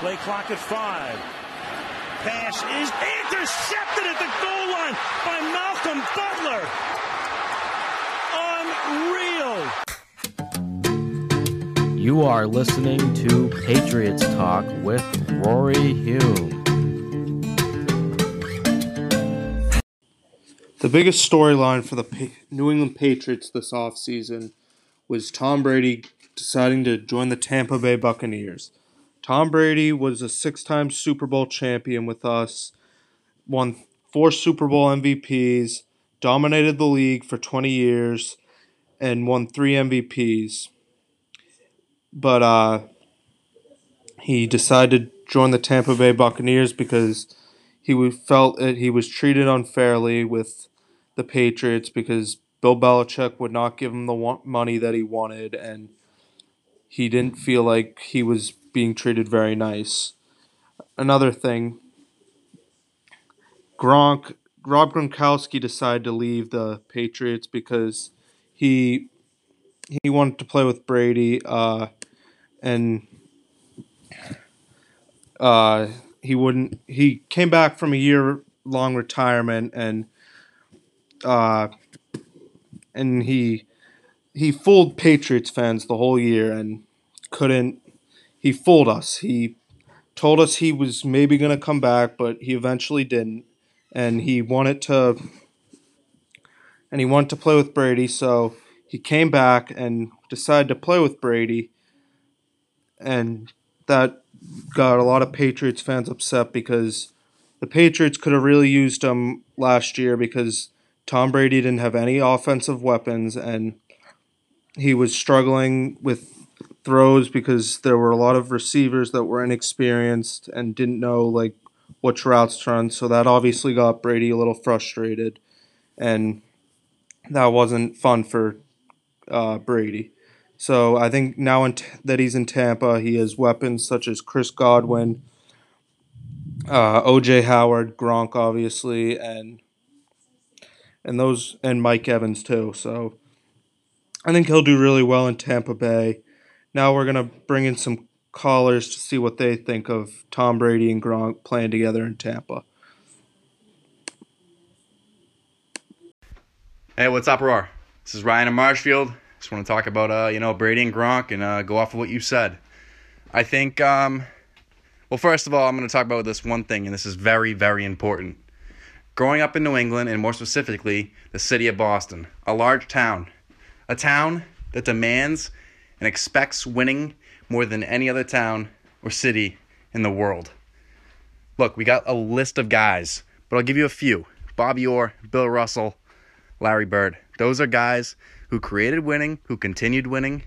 Play clock at five. Pass is intercepted at the goal line by Malcolm Butler. Unreal. You are listening to Patriots Talk with Rory Hume. The biggest storyline for the New England Patriots this offseason was Tom Brady deciding to join the Tampa Bay Buccaneers. Tom Brady was a six time Super Bowl champion with us, won four Super Bowl MVPs, dominated the league for 20 years, and won three MVPs. But uh, he decided to join the Tampa Bay Buccaneers because he felt that he was treated unfairly with the Patriots because Bill Belichick would not give him the money that he wanted, and he didn't feel like he was being treated very nice. Another thing, Gronk, Rob Gronkowski decided to leave the Patriots because he he wanted to play with Brady, uh, and uh, he wouldn't. He came back from a year long retirement and uh, and he he fooled Patriots fans the whole year and couldn't. He fooled us. He told us he was maybe going to come back, but he eventually didn't, and he wanted to. And he wanted to play with Brady, so he came back and decided to play with Brady, and that got a lot of Patriots fans upset because the Patriots could have really used him last year because Tom Brady didn't have any offensive weapons and he was struggling with throws because there were a lot of receivers that were inexperienced and didn't know like which routes to run. So that obviously got Brady a little frustrated, and that wasn't fun for uh, Brady. So I think now t- that he's in Tampa, he has weapons such as Chris Godwin, uh, O.J. Howard, Gronk, obviously, and and those and Mike Evans too. So I think he'll do really well in Tampa Bay. Now we're gonna bring in some callers to see what they think of Tom Brady and Gronk playing together in Tampa. Hey, what's up, Roar? This is Ryan in Marshfield. Just want to talk about uh, you know, Brady and Gronk and uh, go off of what you said. I think um, well, first of all, I'm going to talk about this one thing, and this is very, very important. Growing up in New England, and more specifically, the city of Boston, a large town, a town that demands and expects winning more than any other town or city in the world. Look, we got a list of guys, but I'll give you a few Bobby Orr, Bill Russell, Larry Bird. Those are guys who created winning, who continued winning,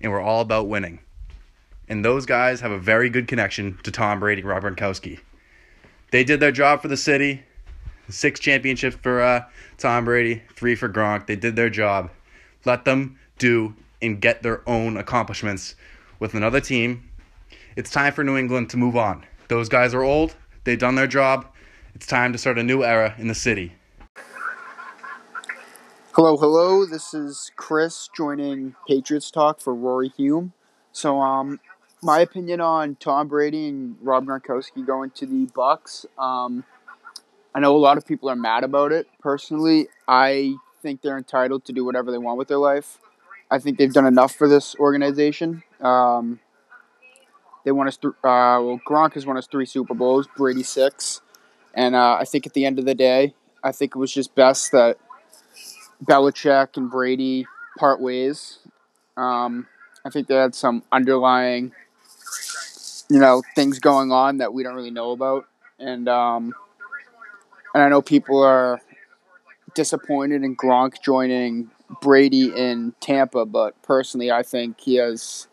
and were all about winning. And those guys have a very good connection to Tom Brady Rob Gronkowski. They did their job for the city, Six championships for uh, Tom Brady, three for Gronk. They did their job. Let them do and get their own accomplishments with another team. It's time for New England to move on. Those guys are old. They've done their job. It's time to start a new era in the city. Hello, hello. This is Chris joining Patriots Talk for Rory Hume. So, um, my opinion on Tom Brady and Rob Gronkowski going to the Bucs. Um, I know a lot of people are mad about it. Personally, I think they're entitled to do whatever they want with their life. I think they've done enough for this organization. Um, they won us. Th- uh, well, Gronk has won us three Super Bowls. Brady six, and uh, I think at the end of the day, I think it was just best that Belichick and Brady part ways. Um, I think they had some underlying, you know, things going on that we don't really know about, and um, and I know people are disappointed in Gronk joining Brady in Tampa, but personally, I think he has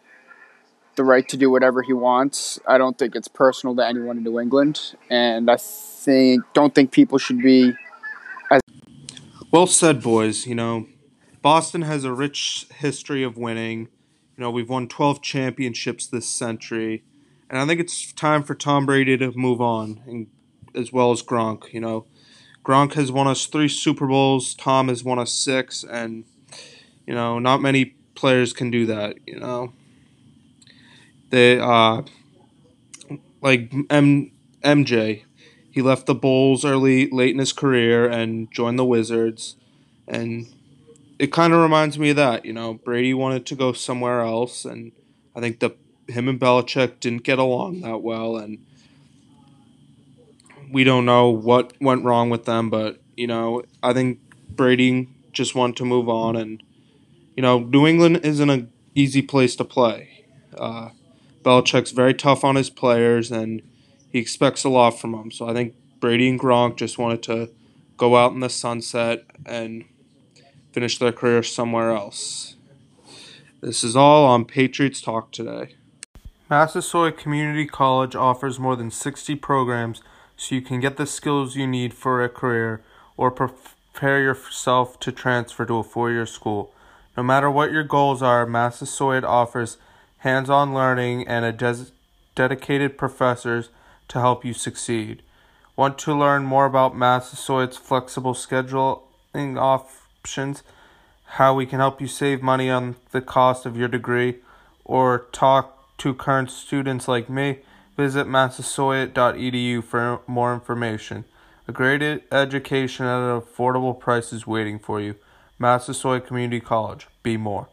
the right to do whatever he wants. I don't think it's personal to anyone in New England, and I think don't think people should be. As- well said, boys. You know, Boston has a rich history of winning. You know, we've won 12 championships this century, and I think it's time for Tom Brady to move on, and as well as Gronk. You know, Gronk has won us three Super Bowls. Tom has won us six, and you know, not many players can do that. You know, they uh, like M- MJ. He left the Bulls early, late in his career, and joined the Wizards, and it kind of reminds me of that. You know, Brady wanted to go somewhere else, and I think the him and Belichick didn't get along that well, and we don't know what went wrong with them. But you know, I think Brady just wanted to move on, and you know, New England isn't an easy place to play. Uh, Belichick's very tough on his players, and he expects a lot from them. So I think Brady and Gronk just wanted to go out in the sunset and finish their career somewhere else. This is all on Patriots Talk today. Massasoit Community College offers more than 60 programs so you can get the skills you need for a career or prepare yourself to transfer to a four year school. No matter what your goals are, Massasoit offers hands on learning and a des- dedicated professors to help you succeed. Want to learn more about Massasoit's flexible scheduling options, how we can help you save money on the cost of your degree, or talk to current students like me? Visit massasoit.edu for more information. A great education at an affordable price is waiting for you. Massasoit Community College. Be more.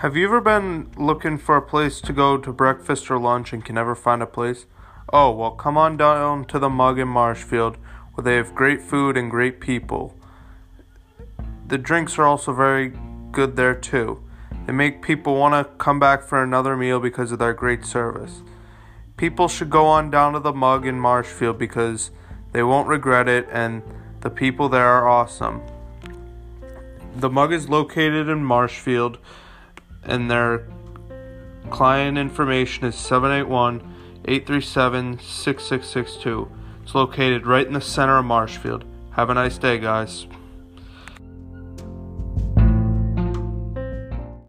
Have you ever been looking for a place to go to breakfast or lunch and can never find a place? Oh, well, come on down to the Mug in Marshfield where they have great food and great people. The drinks are also very good there too. They make people want to come back for another meal because of their great service. People should go on down to the mug in Marshfield because they won't regret it and the people there are awesome. The mug is located in Marshfield and their client information is 781 837 6662. It's located right in the center of Marshfield. Have a nice day, guys.